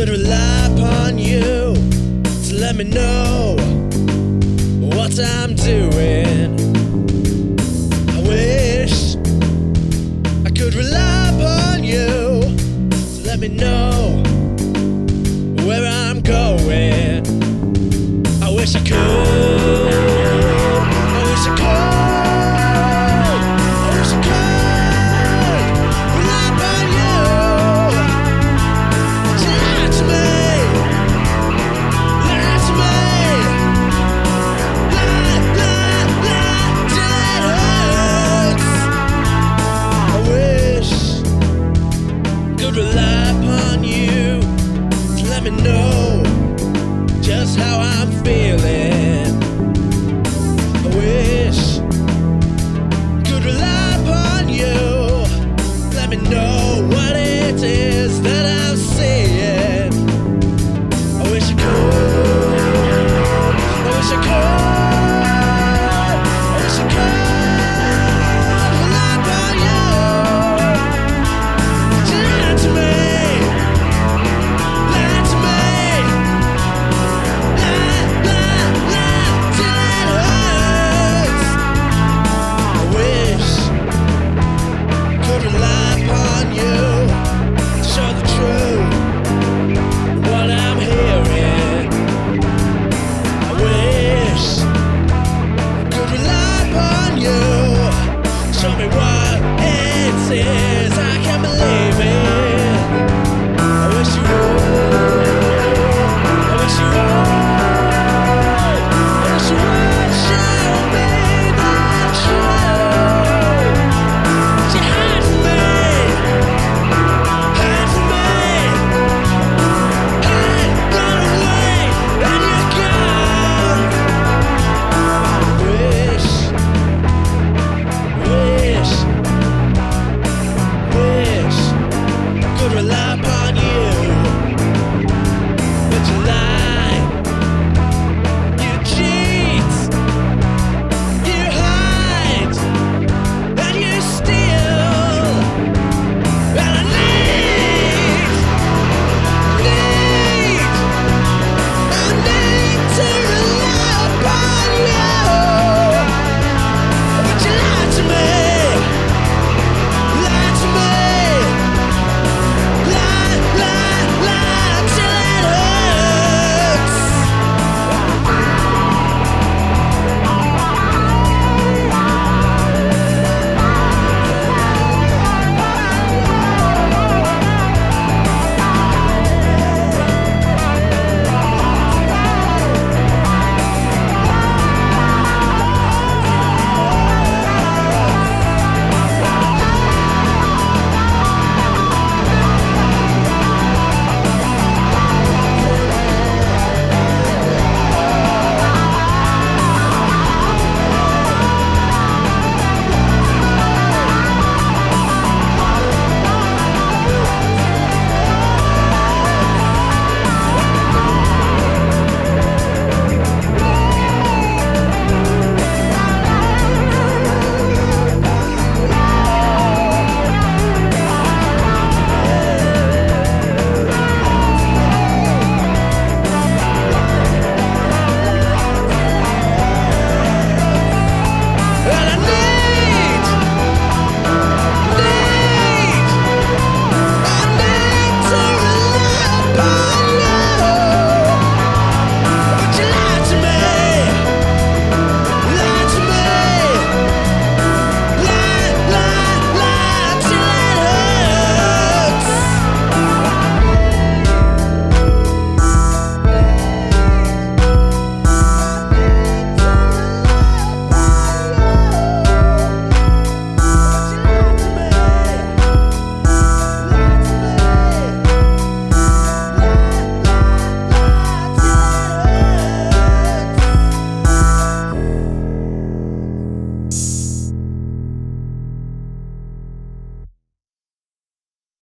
could rely upon you to let me know what I'm doing. I wish I could rely upon you to let me know how I'm feeling. show me what it's in.